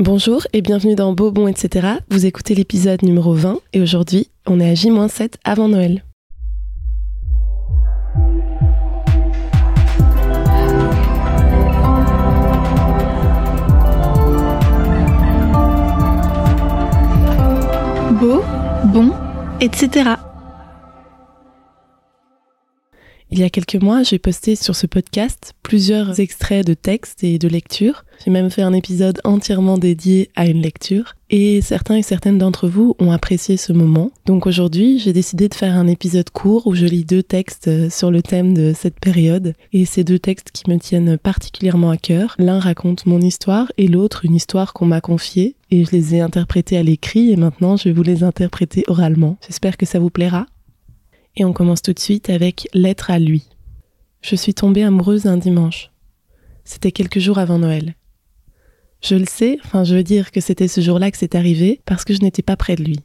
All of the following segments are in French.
Bonjour et bienvenue dans Beau, Bon, etc. Vous écoutez l'épisode numéro 20 et aujourd'hui, on est à J-7 avant Noël. Beau, bon, etc. Il y a quelques mois, j'ai posté sur ce podcast plusieurs extraits de textes et de lectures. J'ai même fait un épisode entièrement dédié à une lecture. Et certains et certaines d'entre vous ont apprécié ce moment. Donc aujourd'hui, j'ai décidé de faire un épisode court où je lis deux textes sur le thème de cette période. Et ces deux textes qui me tiennent particulièrement à cœur. L'un raconte mon histoire et l'autre une histoire qu'on m'a confiée. Et je les ai interprétés à l'écrit et maintenant je vais vous les interpréter oralement. J'espère que ça vous plaira. Et on commence tout de suite avec Lettre à lui. Je suis tombée amoureuse un dimanche. C'était quelques jours avant Noël. Je le sais, enfin je veux dire que c'était ce jour-là que c'est arrivé parce que je n'étais pas près de lui.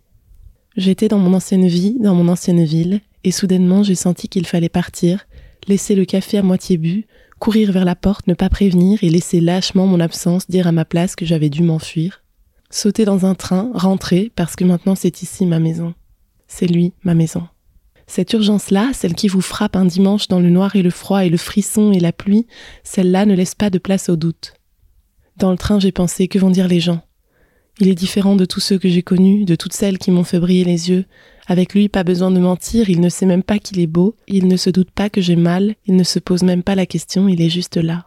J'étais dans mon ancienne vie, dans mon ancienne ville, et soudainement j'ai senti qu'il fallait partir, laisser le café à moitié bu, courir vers la porte, ne pas prévenir et laisser lâchement mon absence dire à ma place que j'avais dû m'enfuir. Sauter dans un train, rentrer, parce que maintenant c'est ici ma maison. C'est lui, ma maison. Cette urgence-là, celle qui vous frappe un dimanche dans le noir et le froid et le frisson et la pluie, celle-là ne laisse pas de place au doute. Dans le train, j'ai pensé, que vont dire les gens? Il est différent de tous ceux que j'ai connus, de toutes celles qui m'ont fait briller les yeux. Avec lui, pas besoin de mentir, il ne sait même pas qu'il est beau, il ne se doute pas que j'ai mal, il ne se pose même pas la question, il est juste là.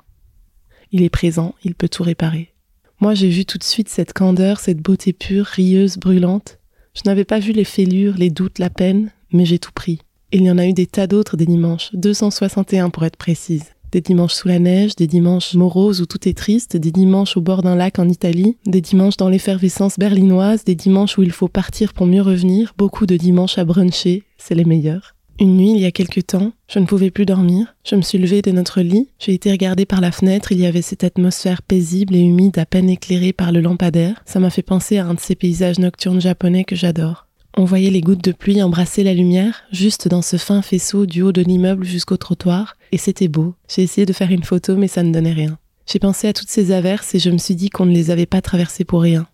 Il est présent, il peut tout réparer. Moi, j'ai vu tout de suite cette candeur, cette beauté pure, rieuse, brûlante. Je n'avais pas vu les fêlures, les doutes, la peine, mais j'ai tout pris. Il y en a eu des tas d'autres des dimanches, 261 pour être précise. Des dimanches sous la neige, des dimanches moroses où tout est triste, des dimanches au bord d'un lac en Italie, des dimanches dans l'effervescence berlinoise, des dimanches où il faut partir pour mieux revenir, beaucoup de dimanches à bruncher, c'est les meilleurs. Une nuit, il y a quelque temps, je ne pouvais plus dormir. Je me suis levée de notre lit, j'ai été regarder par la fenêtre, il y avait cette atmosphère paisible et humide à peine éclairée par le lampadaire. Ça m'a fait penser à un de ces paysages nocturnes japonais que j'adore. On voyait les gouttes de pluie embrasser la lumière, juste dans ce fin faisceau du haut de l'immeuble jusqu'au trottoir, et c'était beau. J'ai essayé de faire une photo, mais ça ne donnait rien. J'ai pensé à toutes ces averses et je me suis dit qu'on ne les avait pas traversées pour rien.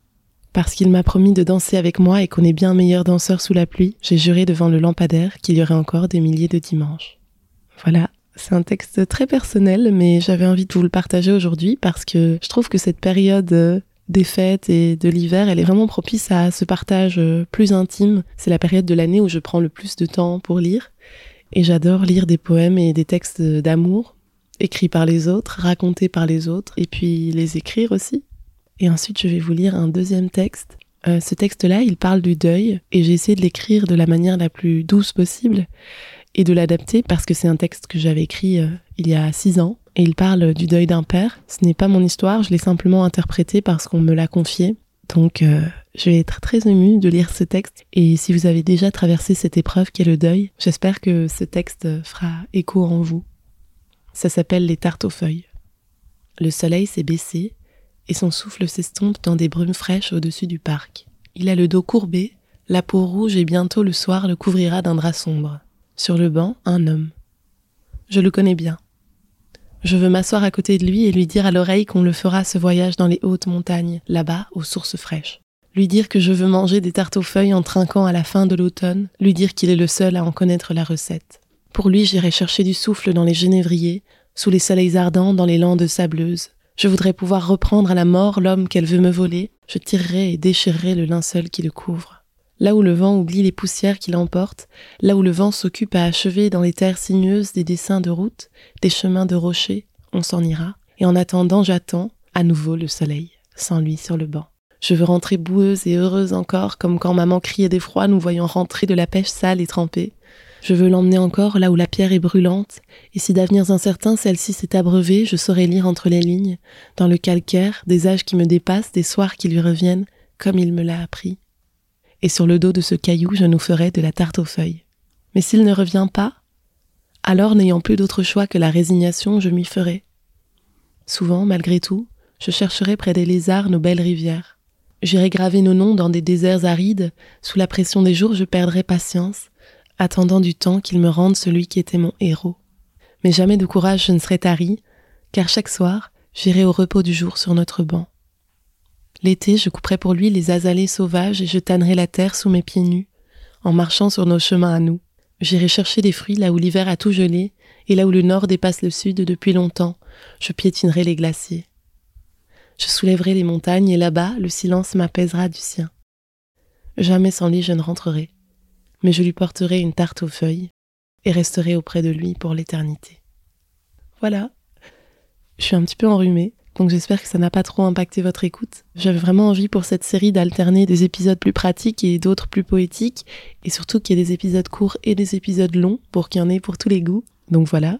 Parce qu'il m'a promis de danser avec moi et qu'on est bien meilleur danseur sous la pluie, j'ai juré devant le lampadaire qu'il y aurait encore des milliers de dimanches. Voilà, c'est un texte très personnel, mais j'avais envie de vous le partager aujourd'hui parce que je trouve que cette période euh, des fêtes et de l'hiver, elle est vraiment propice à ce partage euh, plus intime. C'est la période de l'année où je prends le plus de temps pour lire. Et j'adore lire des poèmes et des textes d'amour, écrits par les autres, racontés par les autres, et puis les écrire aussi. Et ensuite, je vais vous lire un deuxième texte. Euh, ce texte-là, il parle du deuil, et j'ai essayé de l'écrire de la manière la plus douce possible, et de l'adapter parce que c'est un texte que j'avais écrit euh, il y a six ans et il parle du deuil d'un père. Ce n'est pas mon histoire, je l'ai simplement interprété parce qu'on me l'a confié. Donc euh, je vais être très émue de lire ce texte et si vous avez déjà traversé cette épreuve qu'est le deuil, j'espère que ce texte fera écho en vous. Ça s'appelle Les tartes aux feuilles. Le soleil s'est baissé et son souffle s'estompe dans des brumes fraîches au-dessus du parc. Il a le dos courbé, la peau rouge et bientôt le soir le couvrira d'un drap sombre. Sur le banc, un homme. Je le connais bien. Je veux m'asseoir à côté de lui et lui dire à l'oreille qu'on le fera ce voyage dans les hautes montagnes, là-bas, aux sources fraîches. Lui dire que je veux manger des tartes aux feuilles en trinquant à la fin de l'automne, lui dire qu'il est le seul à en connaître la recette. Pour lui, j'irai chercher du souffle dans les genévriers, sous les soleils ardents dans les landes sableuses. Je voudrais pouvoir reprendre à la mort l'homme qu'elle veut me voler, je tirerai et déchirerai le linceul qui le couvre. Là où le vent oublie les poussières qui l'emportent, là où le vent s'occupe à achever dans les terres sinueuses des dessins de routes, des chemins de rochers, on s'en ira. Et en attendant, j'attends à nouveau le soleil, sans lui sur le banc. Je veux rentrer boueuse et heureuse encore, comme quand maman criait d'effroi nous voyant rentrer de la pêche sale et trempée. Je veux l'emmener encore là où la pierre est brûlante, et si d'avenirs incertains celle-ci s'est abreuvée, je saurai lire entre les lignes, dans le calcaire, des âges qui me dépassent, des soirs qui lui reviennent, comme il me l'a appris et sur le dos de ce caillou je nous ferai de la tarte aux feuilles. Mais s'il ne revient pas, alors n'ayant plus d'autre choix que la résignation, je m'y ferai. Souvent, malgré tout, je chercherai près des lézards nos belles rivières. J'irai graver nos noms dans des déserts arides, sous la pression des jours je perdrai patience, attendant du temps qu'il me rende celui qui était mon héros. Mais jamais de courage je ne serai tari, car chaque soir, j'irai au repos du jour sur notre banc. L'été, je couperai pour lui les azalées sauvages et je tannerai la terre sous mes pieds nus, en marchant sur nos chemins à nous. J'irai chercher des fruits là où l'hiver a tout gelé et là où le nord dépasse le sud depuis longtemps. Je piétinerai les glaciers. Je soulèverai les montagnes et là-bas, le silence m'apaisera du sien. Jamais sans lui je ne rentrerai, mais je lui porterai une tarte aux feuilles et resterai auprès de lui pour l'éternité. Voilà. Je suis un petit peu enrhumée, donc j'espère que ça n'a pas trop impacté votre écoute. J'avais vraiment envie pour cette série d'alterner des épisodes plus pratiques et d'autres plus poétiques, et surtout qu'il y ait des épisodes courts et des épisodes longs pour qu'il y en ait pour tous les goûts. Donc voilà,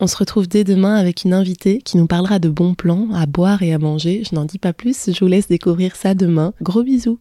on se retrouve dès demain avec une invitée qui nous parlera de bons plans à boire et à manger. Je n'en dis pas plus, je vous laisse découvrir ça demain. Gros bisous